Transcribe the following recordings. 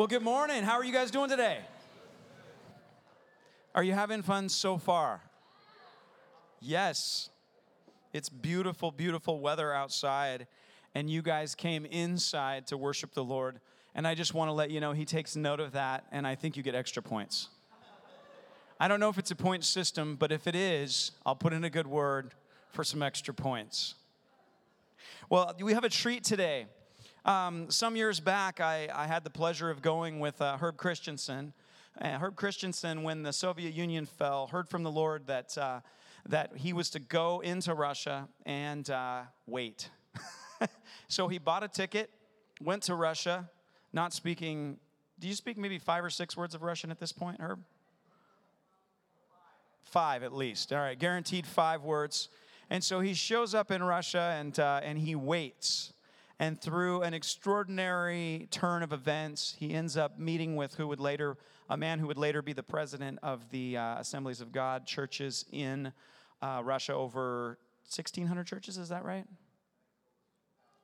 Well, good morning. How are you guys doing today? Are you having fun so far? Yes. It's beautiful, beautiful weather outside, and you guys came inside to worship the Lord. And I just want to let you know He takes note of that, and I think you get extra points. I don't know if it's a point system, but if it is, I'll put in a good word for some extra points. Well, we have a treat today. Um, some years back, I, I, had the pleasure of going with uh, Herb Christensen. Uh, Herb Christensen, when the Soviet Union fell, heard from the Lord that, uh, that he was to go into Russia and uh, wait. so he bought a ticket, went to Russia, not speaking. Do you speak maybe five or six words of Russian at this point, Herb? Five at least. All right, guaranteed five words. And so he shows up in Russia and, uh, and he waits and through an extraordinary turn of events, he ends up meeting with who would later, a man who would later be the president of the uh, Assemblies of God churches in uh, Russia, over 1,600 churches, is that right?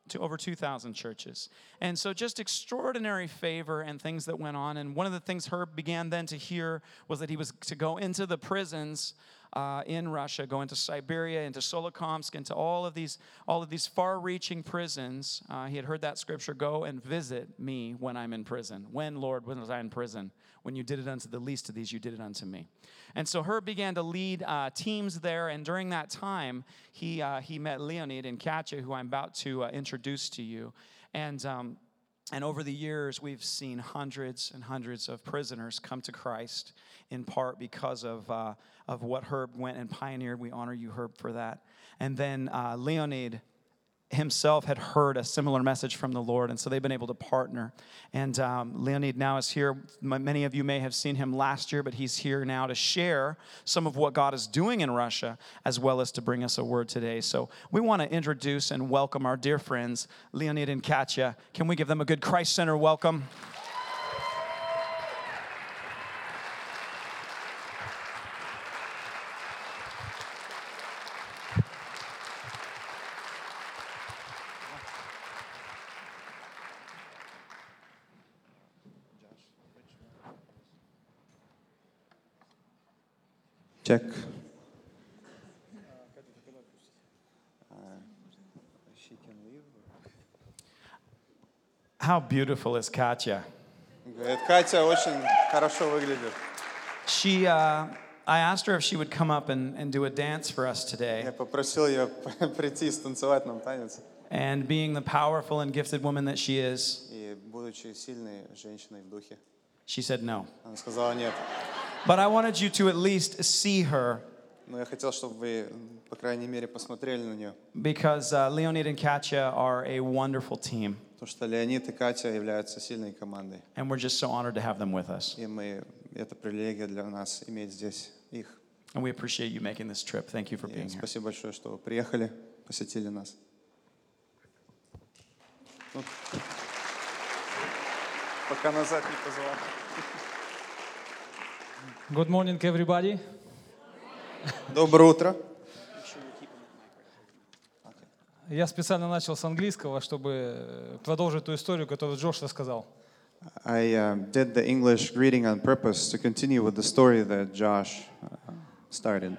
to over 2,000 churches. And so, just extraordinary favor and things that went on. And one of the things Herb began then to hear was that he was to go into the prisons uh, in Russia, go into Siberia, into Solikamsk, into all of these, all of these far-reaching prisons. Uh, he had heard that scripture: "Go and visit me when I'm in prison." When, Lord, when was I in prison? When you did it unto the least of these, you did it unto me. And so Herb began to lead uh, teams there, and during that time, he uh, he met Leonid and Katya, who I'm about to uh, introduce to you, and. Um, and over the years, we've seen hundreds and hundreds of prisoners come to Christ, in part because of, uh, of what Herb went and pioneered. We honor you, Herb, for that. And then uh, Leonid himself had heard a similar message from the Lord, and so they've been able to partner. And um, Leonid now is here. Many of you may have seen him last year, but he's here now to share some of what God is doing in Russia, as well as to bring us a word today. So we want to introduce and welcome our dear friends, Leonid and Katya. Can we give them a good Christ Center welcome? Check. How beautiful is Katya? Говорит, Катя очень хорошо выглядит. She, uh, I asked her if she would come up and, and do a dance for us today. Я попросил ее прийти и станцевать нам танец. And being the powerful and gifted woman that she is, И будучи сильной женщиной в духе, she said no. она сказала нет. But I wanted you to at least see her Но я хотел, чтобы вы, по крайней мере, посмотрели на нее. because uh, Leonid and Katya are a wonderful team. Потому что Леонид и Катя являются сильной командой. And we're just so honored to have them with us. И мы, это привилегия для нас иметь здесь их. And we appreciate you making this trip. Thank you for И being here. спасибо большое, что вы приехали, посетили нас. Ну, Пока назад не позвал. Good morning, everybody. Доброе утро. Я специально начал с английского, чтобы продолжить ту историю, которую Джош рассказал. I uh, did the English greeting on purpose to continue with the story that Josh uh, started.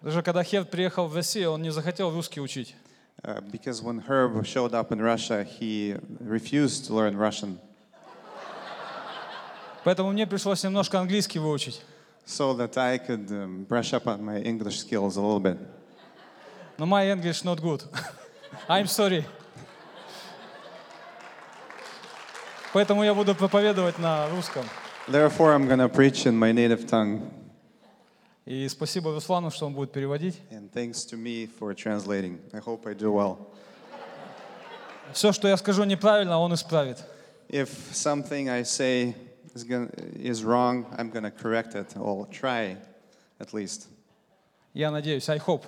Даже когда Хед приехал в Россию, он не захотел русский учить. Uh, because when Herb showed up in Russia, he refused to learn Russian. Поэтому мне пришлось немножко английский выучить. So that I could um, brush up on my English skills a little bit. Но my English not good. I'm sorry. Поэтому я буду проповедовать на русском. Therefore, I'm to preach in my native tongue. И спасибо Руслану, что он будет переводить. And thanks to me for translating. I hope I do well. Все, что я скажу неправильно, он исправит. If something I say is, gonna, is wrong, I'm going to correct it or try at least. Я надеюсь, I hope.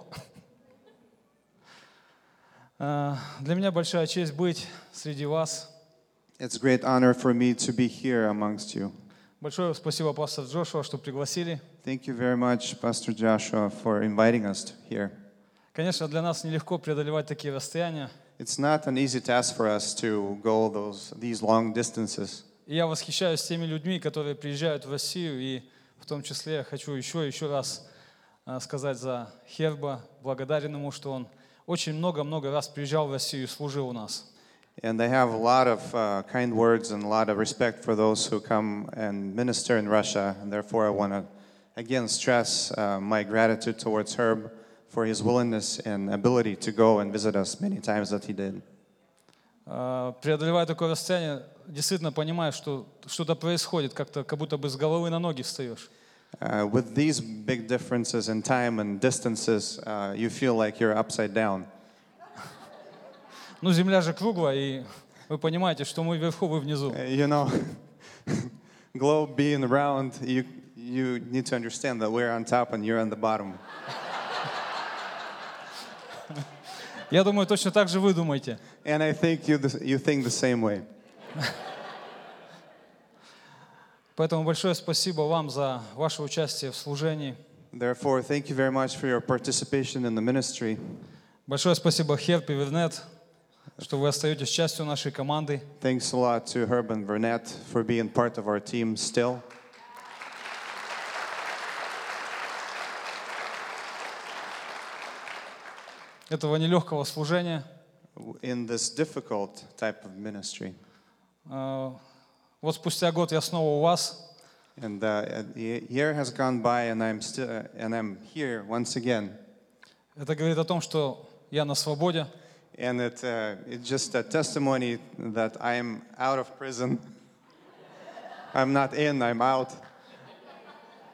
А, Для меня большая честь быть среди вас. It's a great honor for me to be here amongst you. Большое спасибо, пастор Джошуа, что пригласили. Thank you very much, Pastor Joshua, for inviting us here. Конечно, для нас нелегко преодолевать такие расстояния. It's not an easy task for us to go those these long distances. И я восхищаюсь теми людьми, которые приезжают в Россию, и в том числе я хочу еще, еще раз а, сказать за Херба, благодарен ему, что он очень много-много раз приезжал в Россию и служил у нас. And I have a lot of uh, kind words and a lot of respect for those who come and minister in Russia. And therefore, I want to again stress uh, my gratitude towards Herb for his willingness and ability to go and visit us many times that he did. А, Преодолевая такое расстояние, действительно понимаешь, что что-то происходит, как-то как будто бы с головы на ноги встаешь. Uh, with these big differences in time and distances, uh, you feel like you're upside down. Ну, земля же круглая, и вы понимаете, что мы вверху, вы внизу. Uh, you know, globe being round, you, you need to understand that we're on top and you're on the bottom. Я думаю, точно так же вы думаете. And I think you, you think the same way. Поэтому большое спасибо вам за ваше участие в служении. Therefore, thank you very much for your participation in the ministry. Большое спасибо Херп и Вернет, что вы остаетесь частью нашей команды. Thanks a lot to Herb and Vernette for being part of our team still. Этого нелегкого служения. in this difficult type of ministry. А, Вот спустя год я снова у вас. And uh, a year has gone by, and I'm still, and I'm here once again. Это говорит о том, что я на свободе. And it, uh, it's just a testimony that I'm out of prison. I'm not in, I'm out.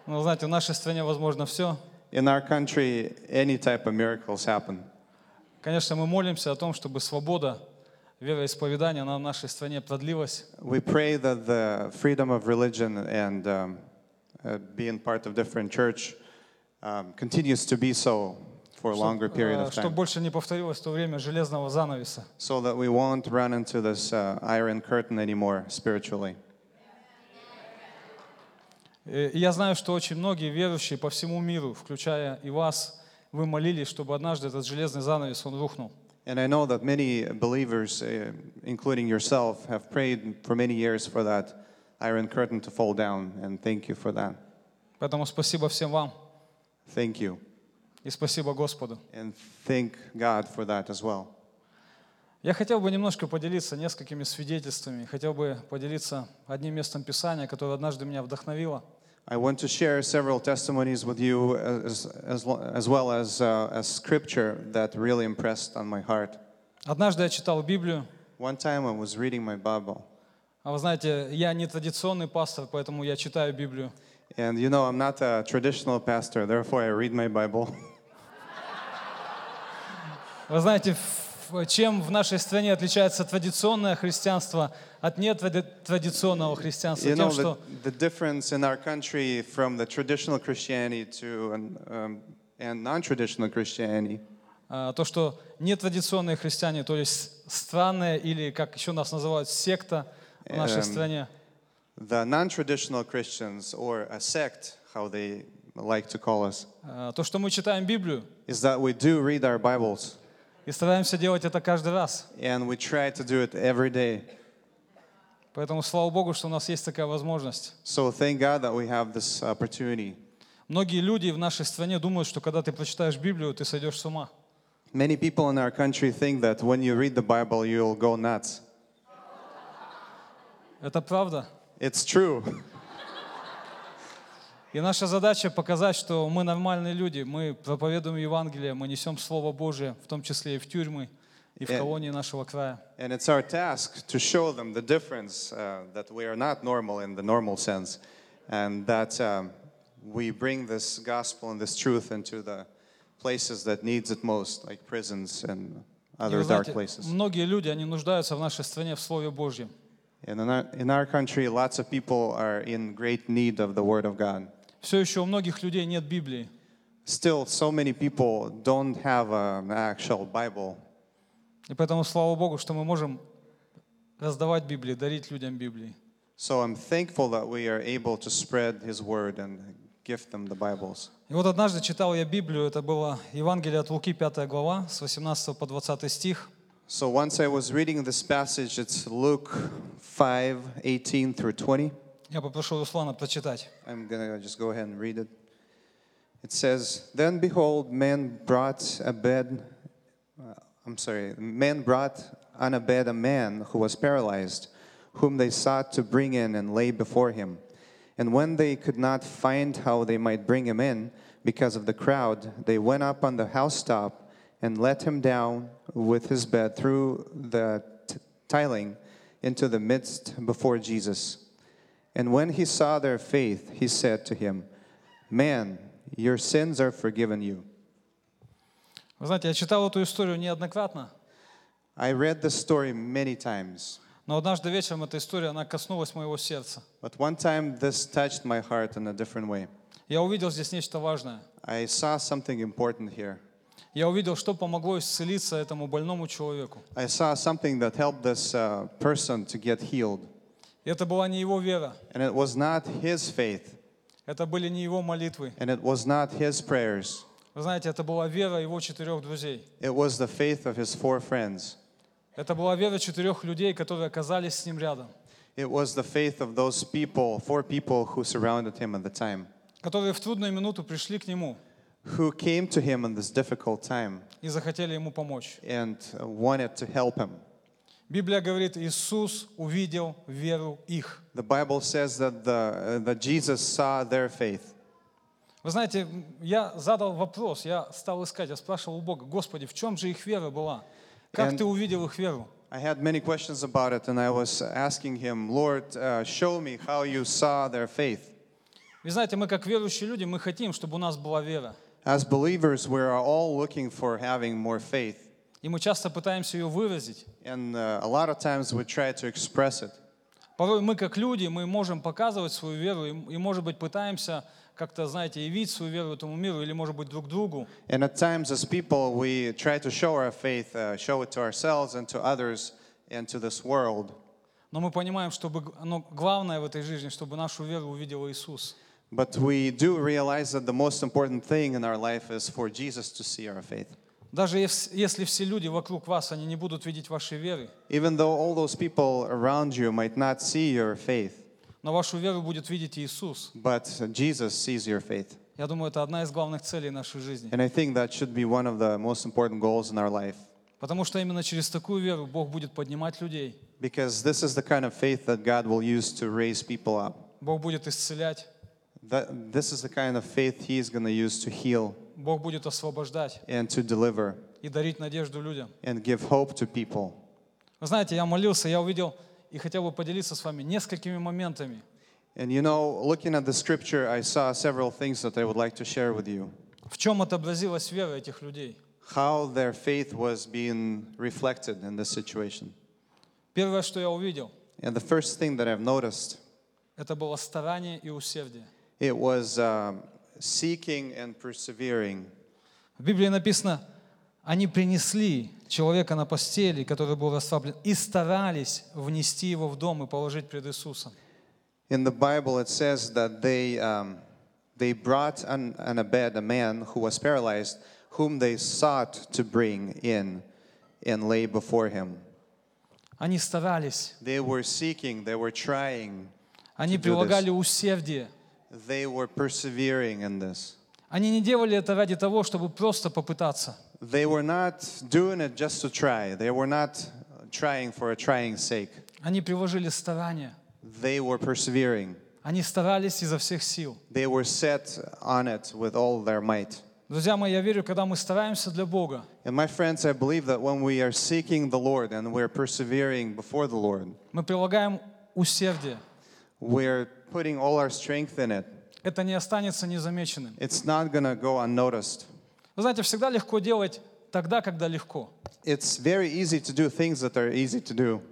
Но знаете, в нашей стране возможно все. In our country, any type of miracles happen. Конечно, мы молимся о том, чтобы свобода вероисповедания она в нашей стране продлилась. We pray that the freedom of religion and um, uh, being part of different church um, continues to be so for a longer period of Чтобы time. больше не повторилось то время железного занавеса. so that we won't run into this uh, iron curtain anymore spiritually. Э, И я знаю, что очень многие верующие по всему миру, включая и вас, вы молились, чтобы однажды этот железный занавес, он рухнул. And I know that many believers, uh, including yourself, have prayed for many years for that iron curtain to fall down, and thank you for that. Поэтому спасибо всем вам Thank you. и спасибо Господу. And thank God for that as well. Я хотел бы немножко поделиться несколькими свидетельствами. Хотел бы поделиться одним местом Писания, которое однажды меня вдохновило. I want to share several testimonies with you as, as, lo- as well as uh, a scripture that really impressed on my heart. Однажды я читал Библию, One time I was reading my Bible, а вы знаете, я не традиционный пастор, поэтому я читаю Библию. and you know, I'm not a traditional pastor, therefore I read my Bible. Вы знаете, в- Чем в нашей стране отличается традиционное христианство от нетрадиционного христианства? You Тем, know, the, что the difference in our country from the traditional Christianity to an, um, and non-traditional Christianity. А, то, что нетрадиционные христиане, то есть странные или, как еще нас называют, секта в нашей Эм, стране, the non-traditional Christians or a sect, how they like to call us, а, то, что мы читаем Библию. Is that we do read our Bibles и стараемся делать это каждый раз. and we try to do it every day. Поэтому слава Богу, что у нас есть такая возможность. So thank God that we have this opportunity. Многие люди в нашей стране думают, что когда ты прочитаешь Библию, ты сойдешь с ума. Many people in our country think that when you read the Bible, you'll go nuts. Это правда. It's true. И наша задача показать, что мы нормальные люди, мы проповедуем Евангелие, мы несем Слово Божие, в том числе и в тюрьмы, и в Э. колонии нашего края. And it's our task to show them the difference uh, that we are not normal in the normal sense, and that um, we bring this gospel and this truth into the places that needs it most, like prisons and И other вы dark знаете, places. многие люди, они нуждаются в нашей стране в Слове Божьем. And in our, in our country, lots of people are in great need of the Word of God. Все еще у многих людей нет Библии. Still, so many people don't have an actual Bible. И поэтому слава Богу, что мы можем раздавать Библии, дарить людям Библии. So I'm thankful that we are able to spread His Word and give them the Bibles. И вот однажды читал я Библию, это было Евангелие от Луки, 5 глава, с 18 по 20 стих. So once I was reading this passage, it's Luke 5 18 through 20. Я попрошу Руслана прочитать. I'm going to just go ahead and read it. It says, Then behold, men brought a bed, uh, I'm sorry, men brought on a bed a man who was paralyzed, whom they sought to bring in and lay before him. And when they could not find how they might bring him in because of the crowd, they went up on the housetop and let him down with his bed through the t- tiling into the midst before Jesus. And when he saw their faith, he said to him, Man, your sins are forgiven you. Вы знаете, я читал эту историю неоднократно, I read this story many times, но однажды вечером эта история, она коснулась моего сердца. but one time this touched my heart in a different way. Я увидел здесь нечто важное. I saw something important here. Я увидел, что помогло исцелиться этому больному человеку. I saw something that helped this uh, person to get healed. И это была не его вера, And it was not his faith, это были не его молитвы. and it was not his prayers. Вы знаете, это была вера его четырех друзей. It was the faith of his four friends. Это была вера четырех людей, которые оказались с ним рядом, It was the faith of those people, four people who surrounded him at the time, которые в трудную минуту пришли к нему who came to him in this difficult time и захотели ему помочь. and uh, wanted to help him. Библия говорит, Иисус увидел веру их. The Bible says that, the, uh, that Jesus saw their faith. Вы знаете, я задал вопрос, я стал искать, я спрашивал у Бога, Господи, в чем же их вера была? Как And- ты увидел их веру? I had many questions about it, and I was asking him, Lord, uh, show me how you saw their faith. Вы знаете, мы как верующие люди, мы хотим, чтобы у нас была вера. As believers, we are all looking for having more faith. И мы часто пытаемся ее выразить. And uh, a lot of times we try to express it. Порой мы как люди, мы можем показывать свою веру и, и, может быть, пытаемся как-то, знаете, явить свою веру этому миру или, может быть, друг другу. And at times, as people, we try to show our faith, uh, show it to ourselves and to others and to this world. Но мы понимаем, чтобы оно главное в этой жизни, чтобы нашу веру увидел Иисус. But we do realize that the most important thing in our life is for Jesus to see our faith. Даже ес- если все люди вокруг вас, они не будут видеть вашей веры, Even though all those people around you might not see your faith, но вашу веру будет видеть Иисус. but Jesus sees your faith. Я думаю, это одна из главных целей нашей жизни. And I think that should be one of the most important goals in our life. Потому что именно через такую веру Бог будет поднимать людей. Because this is the kind of faith that God will use to raise people up. Бог будет исцелять, That, this is the kind of faith He is going to use to heal Бог будет освобождать and to deliver и дарить надежду людям. and give hope to people. Вы знаете, я молился, я увидел и хотел бы поделиться с вами несколькими моментами, And you know, looking at the scripture, I saw several things that I would like to share with you. в чем отобразилась вера этих людей. How their faith was being reflected in this situation. Первое, что я увидел, And the first thing that I've noticed, это было старание и усердие. it was um, seeking and persevering. В Библии написано, они принесли человека на постели, который был расслаблен, и старались внести его в дом и положить пред Иисусом. In the Bible, it says that they, um, they brought on, on a bed a man who was paralyzed, whom they sought to bring in and lay before him. Они старались, They were seeking, they were trying, они To do прилагали усердие. they were persevering in this. Они не делали это ради того, чтобы просто попытаться. They were not doing it just to try, they were not trying for a trying sake. Они приложили старания. They were persevering. Они старались изо всех сил. They were set on it with all their might. Друзья мои, я верю, когда мы стараемся для Бога, And my friends, I believe that when we are seeking the Lord and we're persevering before the Lord, мы прилагаем усердие. we're putting all our strength in it. Это не останется незамеченным. It's not to go unnoticed. Вы знаете, всегда легко делать тогда, когда легко. It's very easy to do things that are easy to do.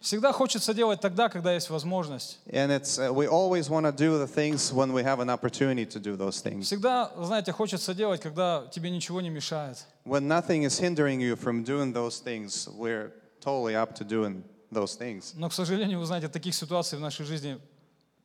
Всегда хочется делать тогда, когда есть возможность. And it's uh, we always want to do the things when we have an opportunity to do those things. Всегда, знаете, хочется делать, когда тебе ничего не мешает. When nothing is hindering you from doing those things, we're totally up to doing those things. Но, к сожалению, вы знаете, таких ситуаций в нашей жизни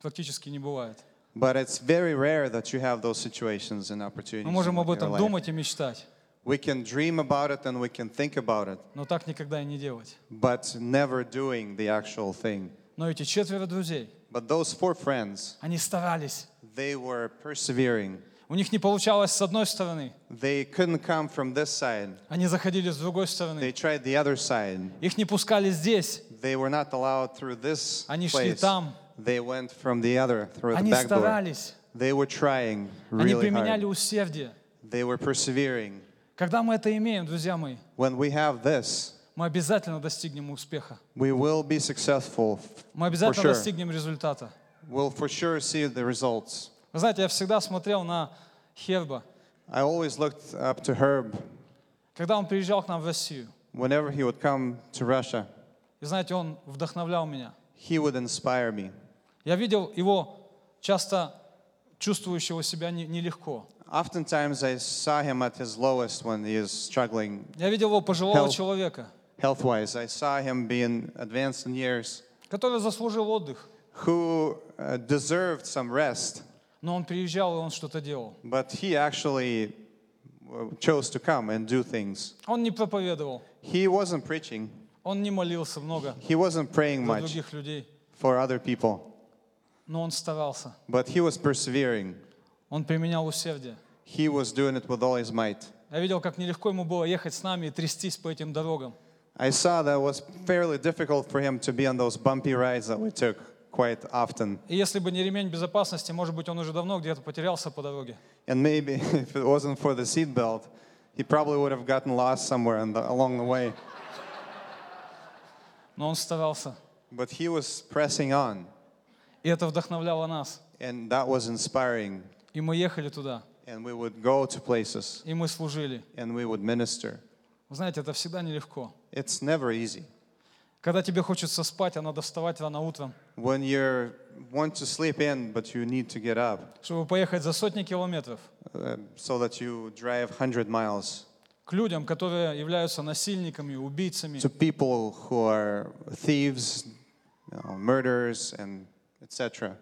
практически не бывает. But it's very rare that you have those situations and opportunities. Мы можем об этом думать и мечтать. We can dream about it and we can think about it, но так никогда и не делать. but never doing the actual thing. Но эти четверо друзей, But those four friends, они старались. they were persevering. У них не получалось с одной стороны, They couldn't come from this side. они заходили с другой They стороны. tried the other side. Их не пускали здесь, They were not allowed through this они шли place. там. They went from the other, through the Они back door. старались, They were trying они really применяли hard. усердие. They were persevering. Когда мы это имеем, друзья мои, When we have this, мы обязательно достигнем успеха. we will be successful. Мы For обязательно sure. достигнем результата. We'll for sure see the results. Вы знаете, я всегда смотрел на Херба, I always looked up to Herb когда он приезжал к нам в Россию. whenever he would come to Russia. И знаете, он вдохновлял меня. He would inspire me. Я видел его часто чувствующего себя не- нелегко. Oftentimes, I saw him at his lowest when he is struggling Я видел его пожилого человека, health wise. I saw him being advanced in years, который заслужил отдых. who uh, deserved some rest, Но он приезжал, и он что-то делал. but he actually uh, chose to come and do things. Он не проповедовал, He wasn't preaching, он не молился много he wasn't praying much других людей, for other people, но он старался. but he was persevering. Он применял усердие. He was doing it with all his might. Я видел, как нелегко ему было ехать с нами и трястись по этим дорогам. I saw that it was fairly difficult for him to be on those bumpy rides that we took quite often. И если бы не ремень безопасности, может быть, он уже давно где-то потерялся по дороге. And maybe if it wasn't for the seatbelt, he probably would have gotten lost somewhere on the, along the way. Но он старался. But he was pressing on, И это вдохновляло нас. and that was inspiring. И мы ехали туда, And we would go to places и мы служили. and we would minister. Вы знаете, это всегда нелегко. It's never easy. Когда тебе хочется спать, а надо вставать рано утром, When you want to sleep in, but you need to get up чтобы поехать за сотни километров uh, so that you drive 100 miles к людям, которые являются насильниками, убийцами. to people who are thieves, you know, murderers, and etc.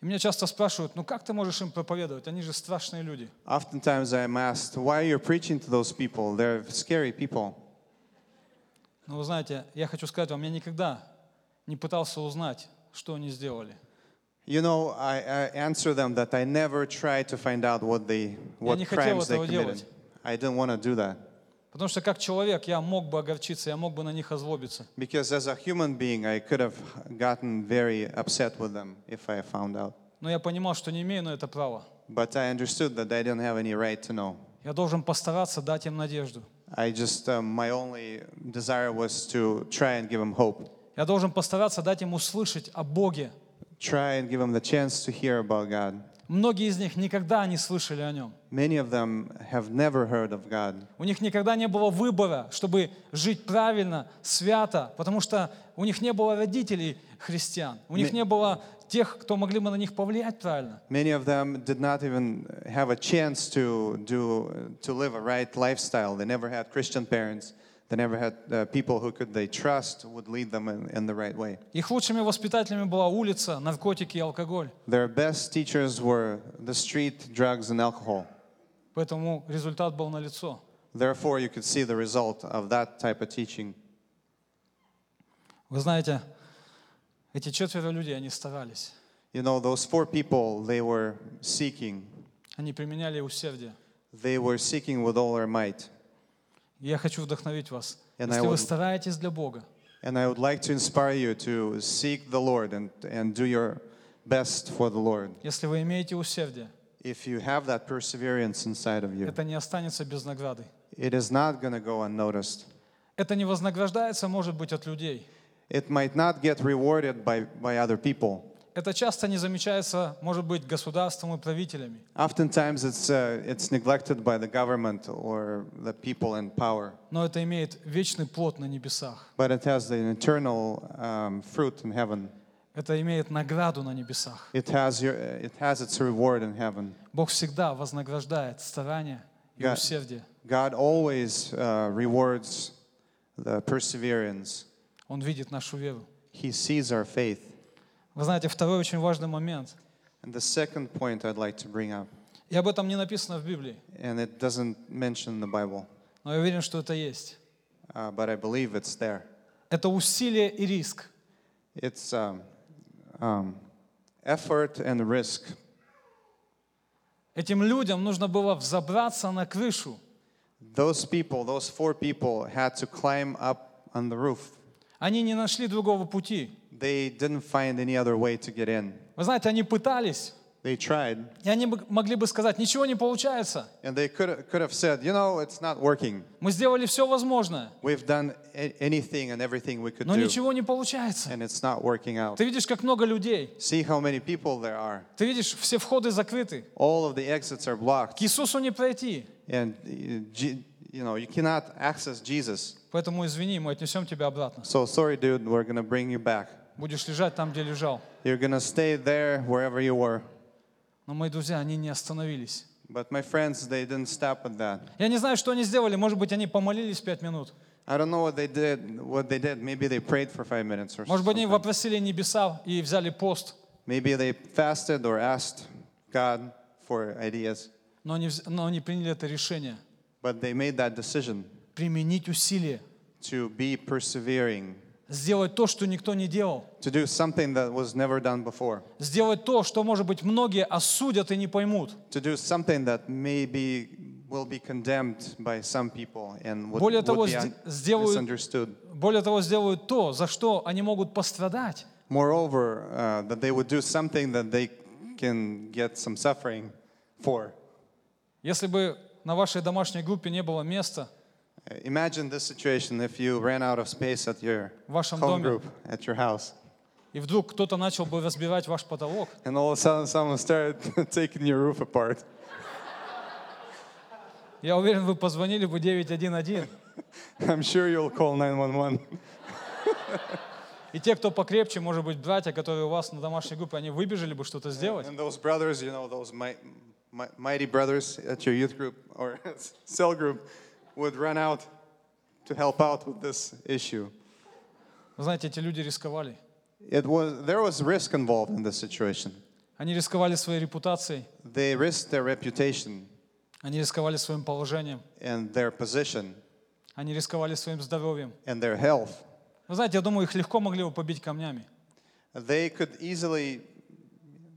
И меня часто спрашивают, ну как ты можешь им проповедовать? Они же страшные люди. Oftentimes I'm asked, why are you preaching to those people? They're scary people. Но вы знаете, я хочу сказать вам, я никогда не пытался узнать, что они сделали. You know, I, I answer them that I never tried to find out what they, what crimes they committed. делать. I didn't want to do that Потому что как человек я мог бы огорчиться, я мог бы на них озлобиться. because as a human being, I could have gotten very upset with them if I found out. Но я понимал, что не имею на это права. But I understood that I didn't have any right to know. Я должен постараться дать им надежду. I just, um, my only desire was to try and give them hope, Я должен постараться дать им услышать о Боге. try and give them the chance to hear about God. Многие из них никогда не слышали о Нем. Many of them have never heard of God. У них никогда не было выбора, чтобы жить правильно, свято, потому что у них не было родителей христиан. У них не было тех, кто могли бы на них повлиять правильно. Many of them did not even have a chance to do to live a right lifestyle. They never had Christian parents. They never had uh, people who could they trust would lead them in, in the right way. Их лучшими воспитателями была улица, наркотики и алкоголь. Their best teachers were the street, drugs, and alcohol. Поэтому результат был налицо. Therefore, you could see the result of that type of teaching. Вы знаете, эти четверо людей, они старались. You know, those four people, they were seeking. Они применяли усердие. They were seeking with all their might. Я хочу вдохновить вас. And Если I вы would- стараетесь для Бога, And I would like to inspire you to seek the Lord and, and do your best for the Lord. если вы имеете усердие, If you have that perseverance inside of you, это не останется без награды. it is not going to go unnoticed. Это не вознаграждается, может быть, от людей. It might not get rewarded by, by other people. Это часто не замечается, может быть, государством и правителями. Oftentimes, it's, uh, it's neglected by the government or the people in power, Но это имеет вечный плод на небесах. but it has the eternal um, fruit in heaven. Это имеет награду на небесах. It has, your, it has its reward in heaven. Бог всегда вознаграждает старания и God- усердие. God always uh, rewards the perseverance. Он видит нашу веру. He sees our faith. Вы знаете, второй очень важный момент. And the second point I'd like to bring up, И об этом не написано в Библии. and it doesn't mention the Bible, но я уверен, что это есть. uh, but I believe it's there. Это усилие и риск. It's um, um, effort and risk. Этим людям нужно было взобраться на крышу. Those people, those four people, had to climb up on the roof. Они не нашли другого пути. They didn't find any other way to get in. Вы знаете, они пытались, They tried, и они бы- могли бы сказать, ничего не получается. and they could could have said, you know, it's not working. Мы сделали все возможное, We've done a- anything and everything we could но do, ничего не получается. and it's not working out. Ты видишь, как много людей. See how many people there are. Ты видишь, все входы закрыты. All of the exits are blocked, К Иисусу не пройти. and uh, G- you know you cannot access Jesus. Поэтому извини, мы отнесем тебя обратно. So sorry, dude. We're gonna bring you back. Будешь лежать там, где лежал. You're gonna stay there wherever you were. Но мои друзья, они не остановились. But my friends, they didn't stop at that. Я не знаю, что они сделали. Может быть, они помолились пять минут. I don't know what they did. What they did. Maybe they prayed for five minutes or Может быть, они something. вопросили небеса и взяли пост. Maybe they fasted or asked God for ideas. Но они, но они приняли это решение. But they made that decision Применить усилия. to be persevering, Сделать то, что никто не делал. to do something that was never done before, Сделать то, что, может быть, многие осудят и не поймут. to do something that maybe will be condemned by some people and would, Более would того, be сделают- misunderstood. Более того, сделают то, за что они могут пострадать. Moreover, uh, that they would do something that they can get some suffering for. Если бы на вашей домашней группе не было места, Uh, Imagine this situation if you ran out of space at your В вашем home доме. group, at your house, и вдруг кто-то начал бы разбирать ваш потолок, and all of a sudden someone started taking your roof apart. я уверен, вы позвонили бы 911. I'm sure you'll call 911. И те, кто покрепче, может быть, братья, которые у вас на домашней группе, они выбежали бы что-то сделать. And those brothers, you know, those mi- mi- mighty brothers at your youth group or cell group would run out to help out with this issue. Вы знаете, эти люди рисковали. It was, there was risk involved in this situation. Они рисковали своей репутацией, They risked their reputation они рисковали своим положением, and their position они рисковали своим здоровьем. and their health. Вы знаете, я думаю, их легко могли бы побить камнями They could easily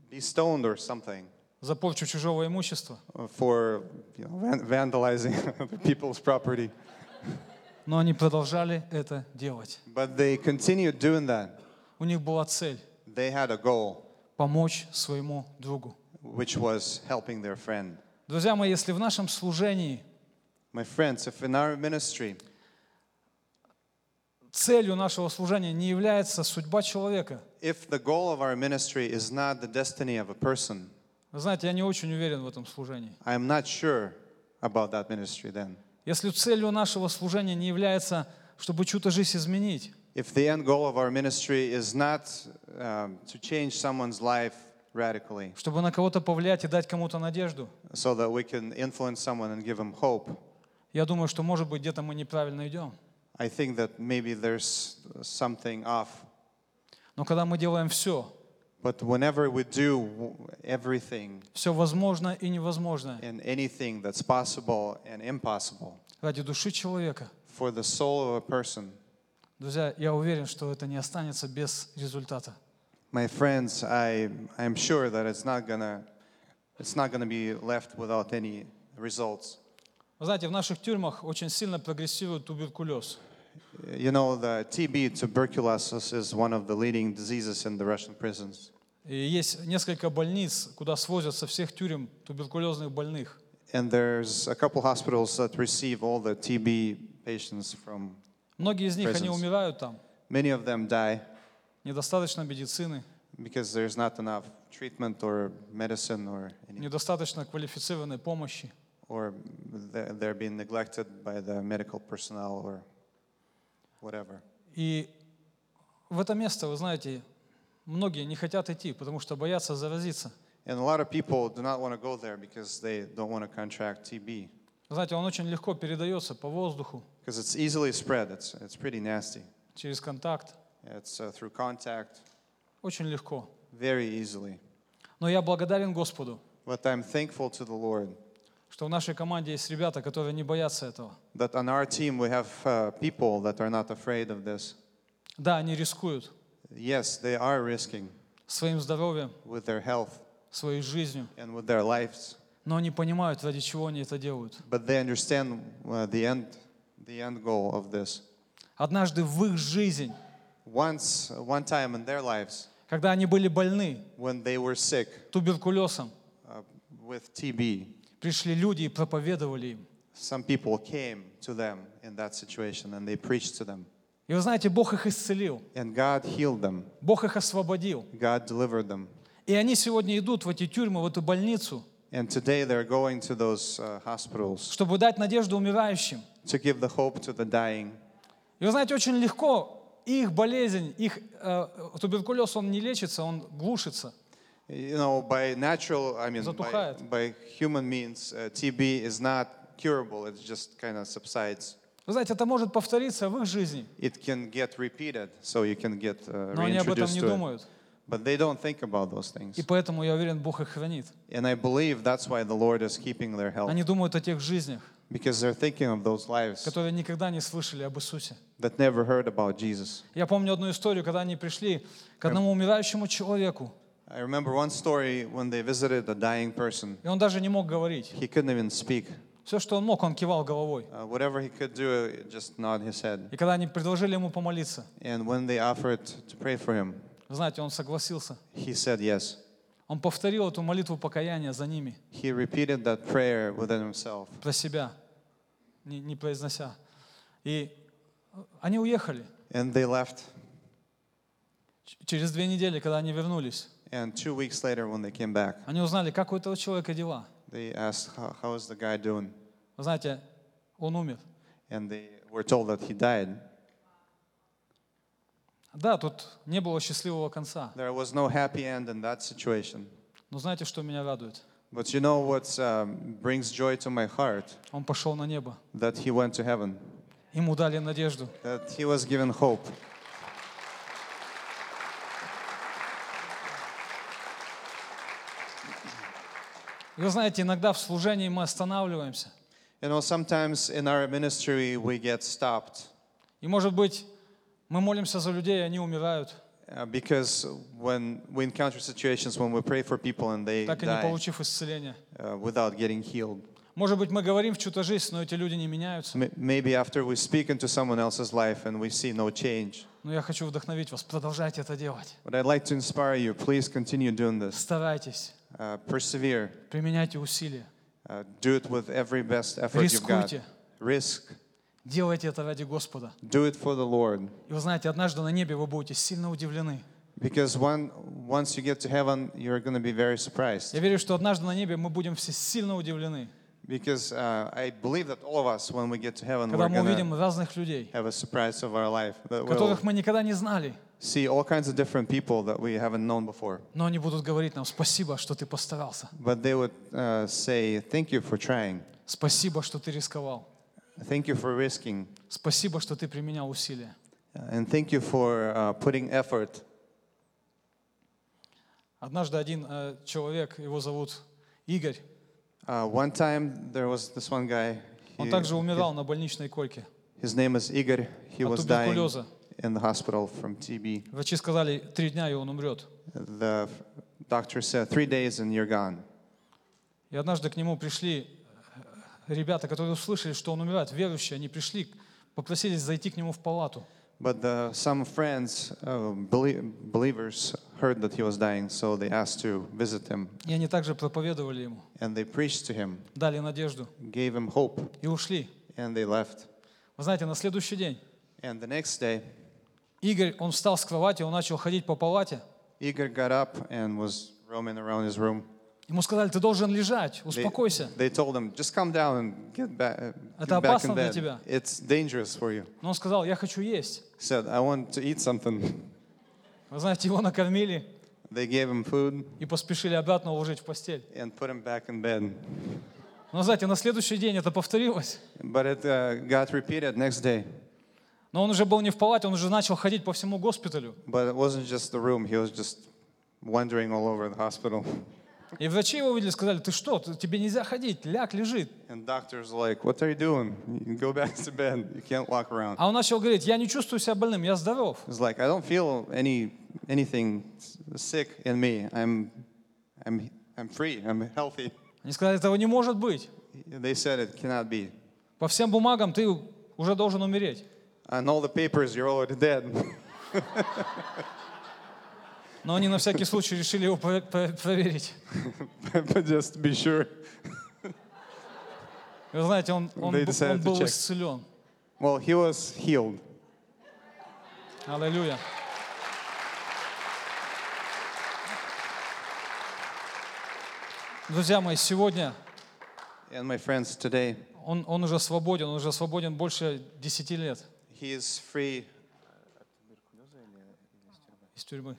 be stoned or something За порчу чужого имущества. for you know, van- vandalizing other people's property. Но они продолжали это делать. But they continued doing that. У них была цель They had a goal, – помочь своему другу. which was helping their friend. Друзья мои, если в нашем служении My friends, if in our ministry целью нашего служения не является судьба человека, if the goal of our ministry is not the destiny of a person, вы знаете, я не очень уверен в этом служении. I am not sure about that ministry then. Если целью нашего служения не является, чтобы чью-то жизнь изменить, If the end goal of our ministry is not um, to change someone's life radically чтобы на кого-то повлиять и дать кому-то надежду, so that we can influence someone and give them hope, я думаю, что, может быть, где-то мы неправильно идем. I think that maybe there's something off. Но когда мы делаем все, But whenever we do everything все возможно и невозможное and anything that's possible and impossible ради души человека, for the soul of a person, друзья, я уверен, что это не останется без результата. my friends, I I'm sure that it's not gonna it's not gonna be left without any results. Вы знаете, в наших тюрьмах очень сильно прогрессирует туберкулез. You know, the TB, tuberculosis, is one of the leading diseases in the Russian prisons. И есть несколько больниц, куда свозят со всех тюрем туберкулезных больных. And there's a couple hospitals that receive all the TB patients from. Многие из них, они Presence. умирают там. Many of them die Недостаточно медицины, because there's not enough treatment or medicine or any, недостаточно квалифицированной помощи. or they're they're being neglected by the medical personnel or whatever. И в это место, вы знаете, многие не хотят идти, потому что боятся заразиться. And a lot of people do not want to go there because they don't want to contract TB знаете, он очень легко передается по воздуху, because it's easily spread. It's it's pretty nasty. через контакт. It's uh, through contact, Очень легко. very easily. Но я благодарен Господу, But I'm thankful to the Lord что в нашей команде есть ребята, которые не боятся этого. that on our team we have uh, people that are not afraid of this. Да, они рискуют Yes, they are risking своим здоровьем, with their health своей жизнью, and with their lives, но они понимают, ради чего они это делают. but they understand uh, the end, the end goal of this. Однажды в их жизнь, Once, one time in their lives, когда они были больны when they were sick туберкулезом, uh, with TB, пришли люди и проповедовали им. some people came to them in that situation and they preached to them. И вы знаете, Бог их исцелил, And God healed them, Бог их освободил. God delivered them. И они сегодня идут в эти тюрьмы, в эту больницу, And today they're going to those uh, hospitals чтобы дать надежду умирающим. to give the hope to the dying. И вы знаете, очень легко их болезнь, их э, туберкулез, он не лечится, он глушится. You know, by natural, I mean, by, by human means, uh, TB is not curable. It just kind of subsides. Вы знаете, это может повториться в их жизни, It can get repeated, so you can get uh, но они об этом не думают. But they don't think about those things. И поэтому, я уверен, Бог их хранит. And I believe that's why the Lord is keeping their health. Они думают о тех жизнях, Because they're thinking of those lives которые никогда не слышали об Иисусе. that never heard about Jesus. Я помню одну историю, когда они пришли к одному умирающему человеку, I remember one story when they visited a dying person. и он даже не мог говорить. He couldn't even speak. Все, что он мог, он кивал головой. Uh, whatever he could do, just nod his head. И когда они предложили ему помолиться, And when they offered to pray for him, знаете, он согласился. he said yes. Он повторил эту молитву покаяния за ними, He repeated that prayer within himself, про себя, не, не произнося. И они уехали. and they left. Через две недели, когда они вернулись, And two weeks later, when they came back, они узнали, как у этого человека дела. they asked, how, how is the guy doing? Вы знаете, он умер. And they were told that he died. Да, тут не было счастливого конца. There was no happy end in that situation. Но знаете, что меня радует? But you know what um, brings joy to my heart? Он пошел на небо. That he went to heaven, Ему дали надежду. that he was given hope. И вы знаете, иногда в служении мы останавливаемся. You know, sometimes in our ministry we get stopped И может быть, мы молимся за людей, и они умирают, uh, because when we encounter situations when we pray for people and they так и не получив исцеления. uh, without getting healed. Может быть, мы говорим в чью-то жизнь, но эти люди не меняются. Maybe after we speak into someone else's life and we see no change. Но я хочу вдохновить вас, продолжайте это делать. But I'd like to inspire you, please continue doing this. Старайтесь, Uh, persevere. применяйте усилия, Uh, do it with every best effort you've got. рискуйте, Risk. делайте это ради Господа. Do it for the Lord. И вы знаете, однажды на небе вы будете сильно удивлены. Because one, once you get to heaven, you're going to be very surprised. Я верю, что однажды на небе мы будем все сильно удивлены, Because uh, I believe that all of us, when we get to heaven, когда we're мы going увидим to разных людей, have a surprise of our life. That we'll которых мы никогда не знали, see all kinds of different people that we haven't known before. но они будут говорить нам спасибо, что ты постарался, But they would uh, say, Thank you for trying. спасибо, что ты рисковал, Thank you for risking. спасибо, что ты применял усилия. And thank you for uh, putting effort. Однажды один э, человек, его зовут Игорь, Uh, one time there was this one guy. он he- также умирал на больничной койке his name is Igor. He от was dying туберкулеза. in the hospital from TB. Врачи сказали, три дня и он умрет. The doctor said, Three days and you're gone. И однажды к нему пришли э, ребята, которые услышали, что он умирает, верующие, они пришли, попросились зайти к нему в палату. But the, some friends, uh, belie- believers, heard that he was dying, so they asked to visit him. И они также проповедовали ему, And they preached to him, дали надежду gave him hope, и ушли. and they left. Вы знаете, на следующий день And the next day, Игорь, он встал с кровати, он начал ходить по палате. Igor got up and was roaming around his room. Ему сказали, ты должен лежать, They, успокойся. they told him, just come down and get back, Это back опасно in для тебя. It's dangerous for you. Но он сказал, я хочу есть. Said, I want to eat something. Вы знаете, его накормили They gave him food и поспешили обратно уложить в постель. and put him back in bed. Но знаете, на следующий день это повторилось. But it uh, got repeated next day. Но он уже был не в палате, он уже начал ходить по всему госпиталю. But it wasn't just the room, he was just wandering all over the hospital. И врачи его увидели, сказали, ты что, тебе нельзя ходить, ляг, лежи. And doctors like, what are you doing? You go back to bed. You can't walk around. А он начал говорить, я не чувствую себя больным, я здоров. It's like I don't feel any anything sick in me. I'm I'm I'm free. I'm healthy. Они сказали, этого не может быть. They said it cannot be. По всем бумагам ты уже должен умереть. On all the papers, you're already dead. Но они на всякий случай решили его про- про- проверить. but just be sure. Вы знаете, он, он, They он был исцелен. Well, he was healed. Аллилуйя. Друзья мои, сегодня And my friends, today он, он уже свободен, он уже свободен больше 10 лет he is free. из тюрьмы.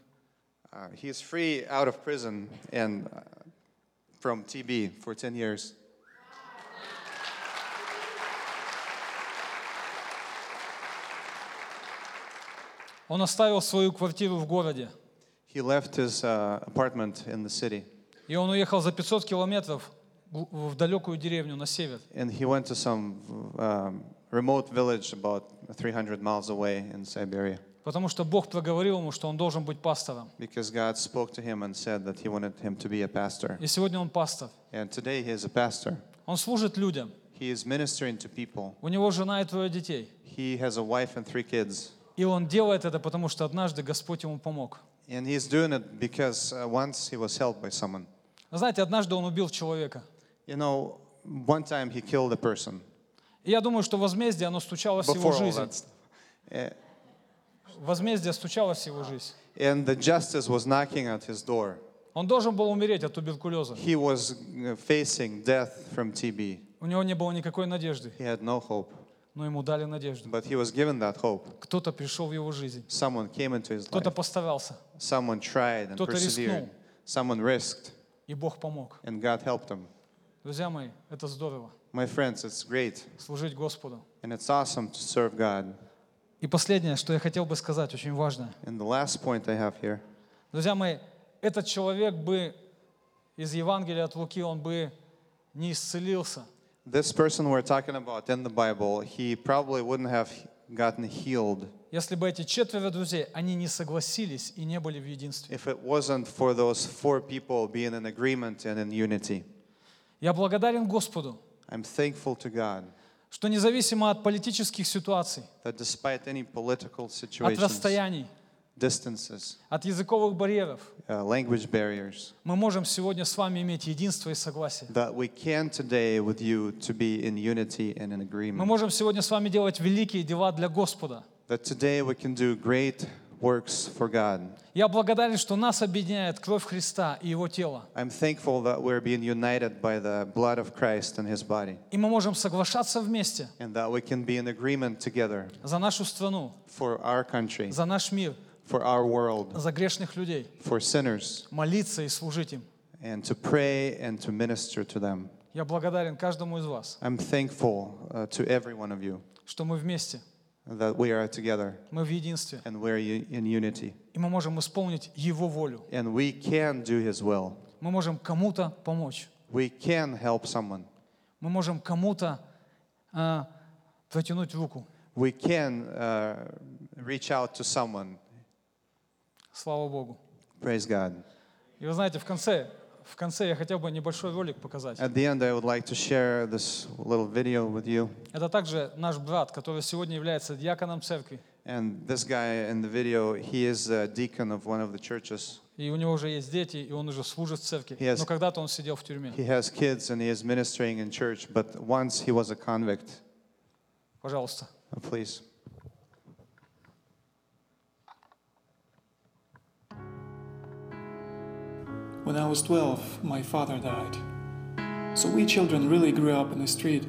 Uh, he is free out of prison and uh, from TB for 10 years. Он оставил свою квартиру в городе, He left his uh, apartment in the city и он уехал за 500 километров в в далекую деревню на север. and he went to some um, remote village about 300 miles away in Siberia Потому что Бог проговорил ему, что он должен быть пастором. because God spoke to him and said that he wanted him to be a pastor. И сегодня он пастор. And today he is a pastor. Он служит людям. He is ministering to people. У него жена и трое детей. He has a wife and three kids. И он делает это, потому что однажды Господь ему помог. And he's doing it because uh, once he was helped by someone. Вы знаете, однажды он убил человека. You know, one time he killed a person. И я думаю, что возмездие, оно стучалось в его Before all жизнь. that. Uh, Возмездие стучалось в его жизнь. And the justice was knocking at his door. Он должен был умереть от туберкулеза. He was uh, facing death from TB. У него не было никакой надежды, He had no hope. но ему дали надежду. But he was given that hope. Кто-то пришел в его жизнь, Someone came into his кто-то life. постарался, Someone tried and Кто-то persevered. рискнул. Someone risked, и Бог помог. and God helped him. Друзья мои, это здорово, My friends, it's great. служить Господу. And it's awesome to serve God. И последнее, что я хотел бы сказать, очень важно. And the last point I have here Друзья мои, этот человек бы из Евангелия от Луки, он бы не исцелился, this person we're talking about in the Bible, he probably wouldn't have gotten healed если бы эти четверо друзей, они не согласились и не были в единстве. if it wasn't for those four people being in agreement and in unity. Я благодарен Господу, I'm thankful to God что независимо от политических ситуаций, that despite any political от situations, расстояний, distances, от языковых барьеров, uh, language barriers, мы можем сегодня с вами иметь единство и согласие. that we can today with you to be in unity and in Мы agreement. можем сегодня с вами делать великие дела для Господа. That today we can do great works for God. Я благодарен, что нас объединяет кровь Христа и Его тело. I'm thankful that we're being united by the blood of Christ and His body, И мы можем соглашаться вместе and that we can be in agreement together за нашу страну, for our country, за наш мир, for our world, за грешных людей, for sinners, молиться и служить им. and to pray and to minister to them. Я благодарен каждому из вас, I'm thankful uh, to every one of you что мы вместе, that we are together мы в единстве, and we're u- in unity, и мы можем исполнить Его волю. and we can do His will. Мы можем кому-то помочь. We can help someone. Мы можем кому-то а, протянуть руку. We can uh, reach out to someone. Слава Богу. Praise God. И вы знаете, в конце, в конце я хотел бы небольшой ролик показать. At the end, I would like to share this little video with you. Это также наш брат, который сегодня является диаконом церкви. And this guy in the video, he is a deacon of one of the churches. И у него уже есть дети, и он уже служит в церкви. He has- Но когда-то он сидел в тюрьме. He has kids and he is ministering in church, but once he was a convict. Пожалуйста. Uh, Please. When I was 12, my father died. So we children really grew up in the street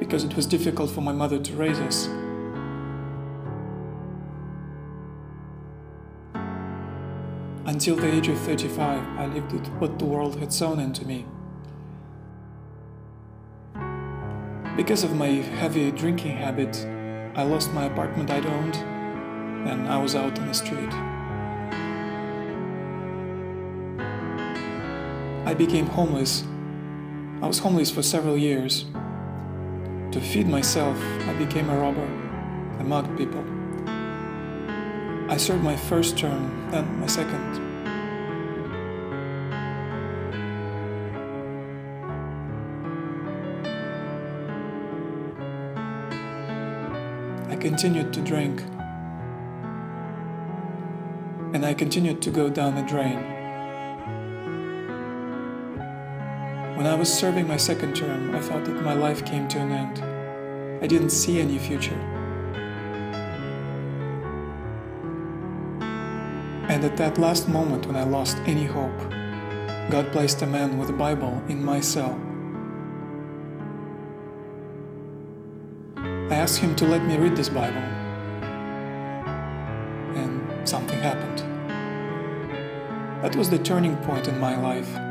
because it was difficult for my mother to raise us. Until the age of 35, I lived with what the world had sown into me. Because of my heavy drinking habit, I lost my apartment I'd owned and I was out on the street. I became homeless. I was homeless for several years. To feed myself, I became a robber. I mugged people. I served my first term, then my second. I continued to drink. And I continued to go down the drain. When I was serving my second term, I thought that my life came to an end. I didn't see any future. And at that last moment when I lost any hope, God placed a man with a Bible in my cell. I asked him to let me read this Bible. And something happened. That was the turning point in my life.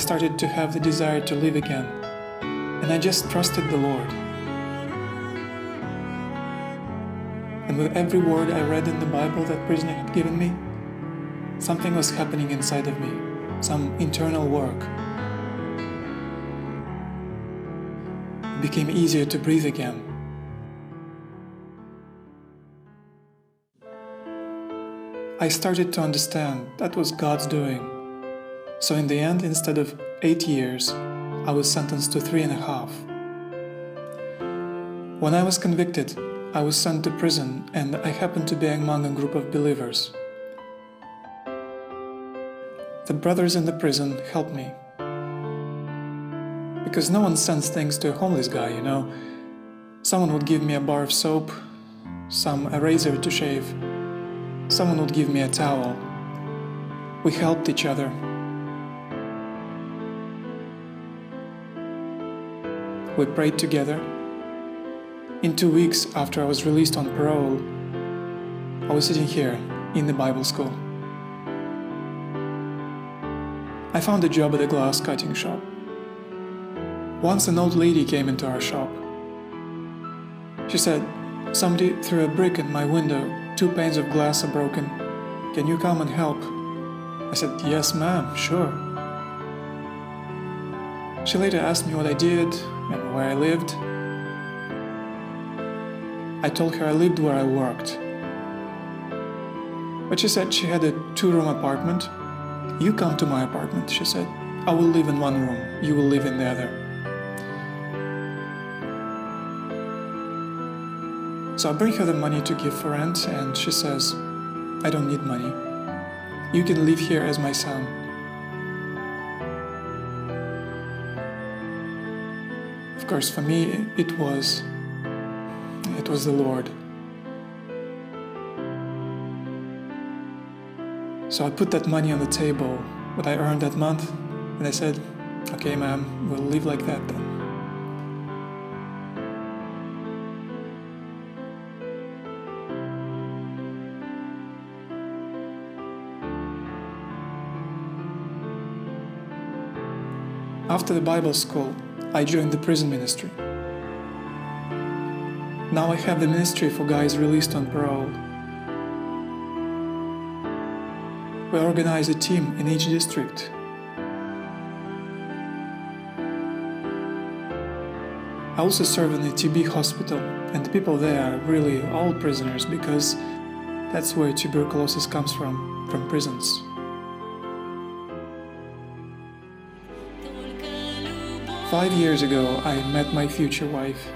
Started to have the desire to live again, and I just trusted the Lord. And with every word I read in the Bible that prisoner had given me, something was happening inside of me, some internal work. It became easier to breathe again. I started to understand that was God's doing. So, in the end, instead of eight years, I was sentenced to three and a half. When I was convicted, I was sent to prison and I happened to be among a group of believers. The brothers in the prison helped me. Because no one sends things to a homeless guy, you know. Someone would give me a bar of soap, some a razor to shave, someone would give me a towel. We helped each other. We prayed together. In two weeks after I was released on parole, I was sitting here in the Bible school. I found a job at a glass cutting shop. Once an old lady came into our shop. She said, Somebody threw a brick at my window, two panes of glass are broken. Can you come and help? I said, Yes, ma'am, sure. She later asked me what I did where I lived. I told her I lived where I worked. But she said she had a two room apartment. You come to my apartment, she said. I will live in one room, you will live in the other. So I bring her the money to give for rent, and she says, I don't need money. You can live here as my son. Course, for me, it was it was the Lord. So I put that money on the table, what I earned that month, and I said, okay, ma'am, we'll live like that then. After the Bible school, I joined the prison ministry. Now I have the ministry for guys released on parole. We organize a team in each district. I also serve in the TB hospital, and the people there are really all prisoners because that's where tuberculosis comes from, from prisons. Five years ago, I met my future wife.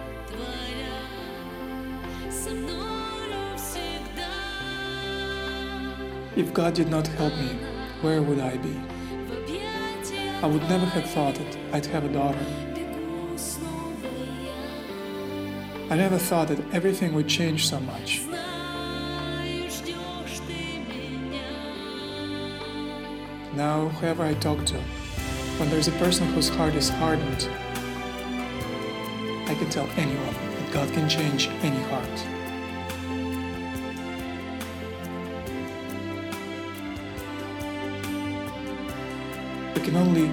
If God did not help me, where would I be? I would never have thought that I'd have a daughter. I never thought that everything would change so much. Now, whoever I talk to, when there's a person whose heart is hardened, I can tell anyone that God can change any heart. We can only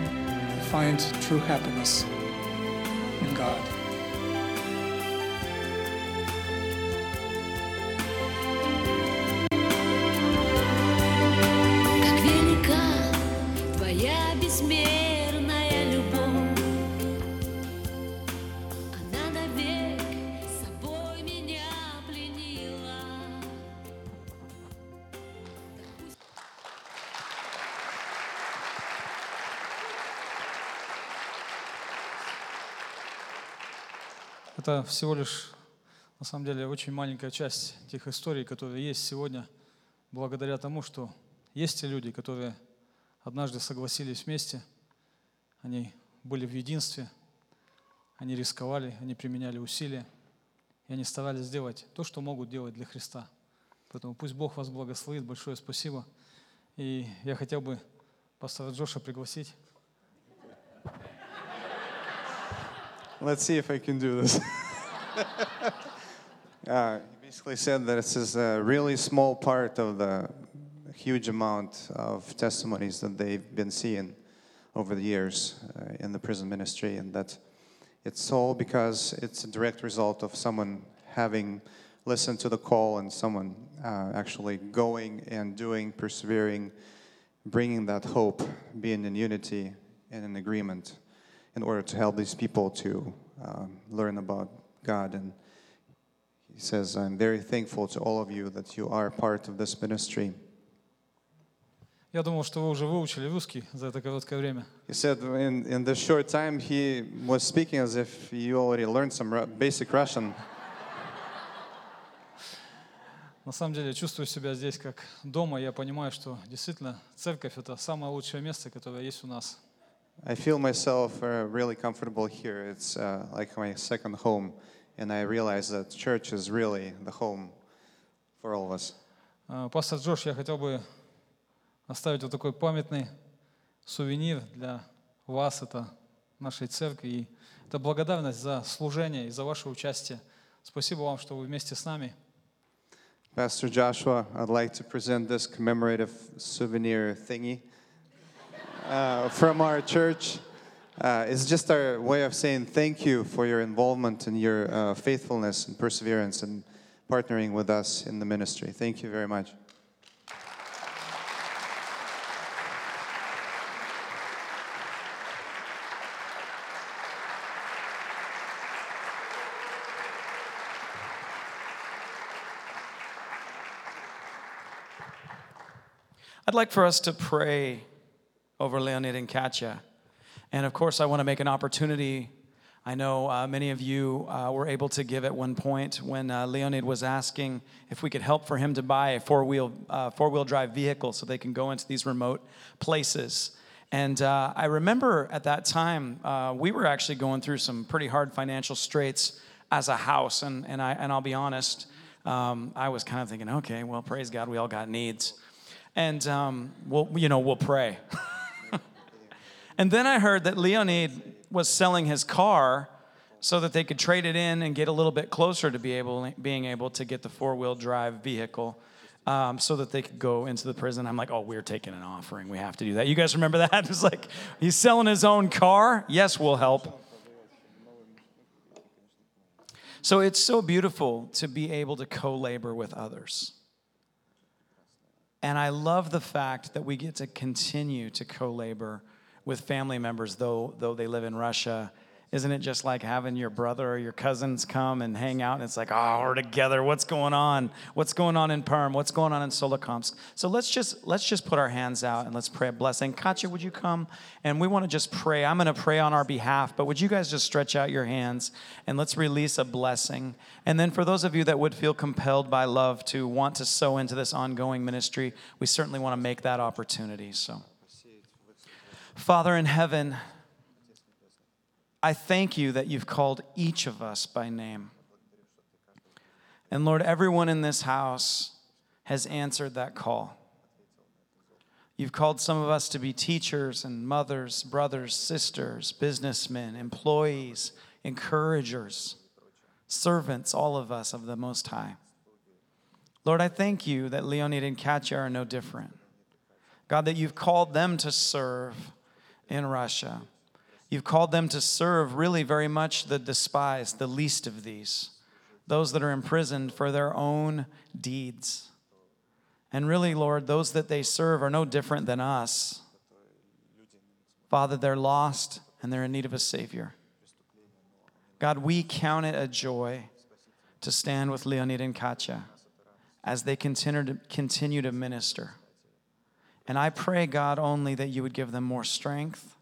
find true happiness in God. Это всего лишь, на самом деле, очень маленькая часть тех историй, которые есть сегодня, благодаря тому, что есть те люди, которые однажды согласились вместе, они были в единстве, они рисковали, они применяли усилия, и они старались сделать то, что могут делать для Христа. Поэтому пусть Бог вас благословит. Большое спасибо. И я хотел бы пастора Джоша пригласить. Let's see if I can do this. uh, he basically said that this is a really small part of the huge amount of testimonies that they've been seeing over the years uh, in the prison ministry, and that it's all because it's a direct result of someone having listened to the call and someone uh, actually going and doing, persevering, bringing that hope, being in unity and in agreement in order to help these people to um, learn about God. And he says, I'm very thankful to all of you that you are part of this ministry. Я думал, что вы уже выучили русский за это короткое время. He said in, in this short time, he was speaking as if you already learned some Ru- basic Russian. На самом деле чувствую себя здесь как дома. Я понимаю, что действительно церковь это самое лучшее место, которое есть у нас. I feel myself uh, really comfortable here. It's uh, like my second home. And I realize that church is really the home for all of us. А, Пастор Джош, я хотел бы оставить вот такой памятный сувенир для вас, это нашей церкви. И это благодарность за служение и за ваше участие. Спасибо вам, что вы вместе с нами. Pastor Joshua, I'd like to present this commemorative souvenir thingy uh, from our church. Uh, it's just our way of saying thank you for your involvement and your uh, faithfulness and perseverance and partnering with us in the ministry. Thank you very much. I'd like for us to pray over Leonid and Katya. And of course, I want to make an opportunity. I know uh, many of you uh, were able to give at one point when uh, Leonid was asking if we could help for him to buy a four wheel, uh, four wheel drive vehicle so they can go into these remote places. And uh, I remember at that time, uh, we were actually going through some pretty hard financial straits as a house. And, and, I, and I'll be honest, um, I was kind of thinking, okay, well, praise God, we all got needs. And um, we'll, you know, we'll pray. and then I heard that Leonid was selling his car so that they could trade it in and get a little bit closer to be able, being able to get the four wheel drive vehicle um, so that they could go into the prison. I'm like, oh, we're taking an offering. We have to do that. You guys remember that? It's like, he's selling his own car. Yes, we'll help. So it's so beautiful to be able to co labor with others. And I love the fact that we get to continue to co labor with family members, though, though they live in Russia. Isn't it just like having your brother or your cousins come and hang out? And it's like, oh, we're together. What's going on? What's going on in Perm? What's going on in Solikamsk? So let's just let's just put our hands out and let's pray a blessing. Katya, would you come? And we want to just pray. I'm going to pray on our behalf, but would you guys just stretch out your hands and let's release a blessing? And then for those of you that would feel compelled by love to want to sow into this ongoing ministry, we certainly want to make that opportunity. So, Father in heaven, I thank you that you've called each of us by name. And Lord, everyone in this house has answered that call. You've called some of us to be teachers and mothers, brothers, sisters, businessmen, employees, encouragers, servants, all of us of the Most High. Lord, I thank you that Leonid and Katya are no different. God, that you've called them to serve in Russia. You've called them to serve really very much the despised, the least of these, those that are imprisoned for their own deeds. And really, Lord, those that they serve are no different than us. Father, they're lost and they're in need of a Savior. God, we count it a joy to stand with Leonid and Katya as they continue to, continue to minister. And I pray, God, only that you would give them more strength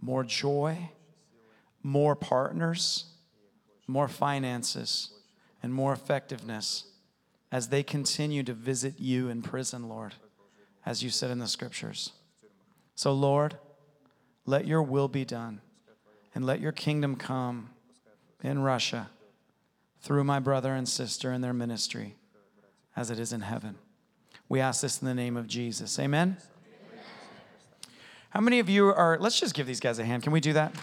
more joy, more partners, more finances, and more effectiveness as they continue to visit you in prison, Lord, as you said in the scriptures. So, Lord, let your will be done and let your kingdom come in Russia through my brother and sister and their ministry as it is in heaven. We ask this in the name of Jesus. Amen. How many of you are, let's just give these guys a hand. Can we do that?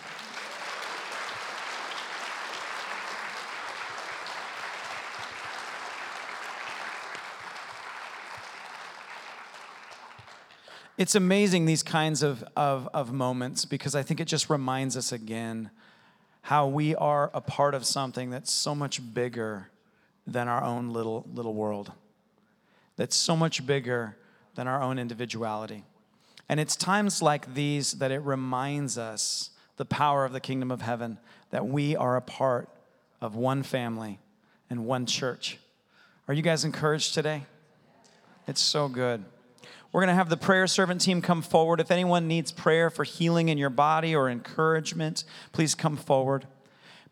It's amazing, these kinds of, of, of moments, because I think it just reminds us again how we are a part of something that's so much bigger than our own little, little world, that's so much bigger than our own individuality. And it's times like these that it reminds us the power of the kingdom of heaven, that we are a part of one family and one church. Are you guys encouraged today? It's so good. We're going to have the prayer servant team come forward. If anyone needs prayer for healing in your body or encouragement, please come forward.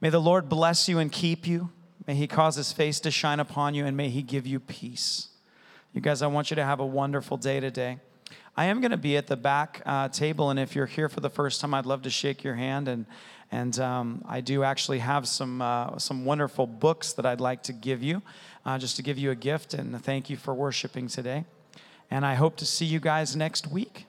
May the Lord bless you and keep you. May he cause his face to shine upon you and may he give you peace. You guys, I want you to have a wonderful day today. I am going to be at the back uh, table, and if you're here for the first time, I'd love to shake your hand. And, and um, I do actually have some, uh, some wonderful books that I'd like to give you, uh, just to give you a gift and thank you for worshiping today. And I hope to see you guys next week.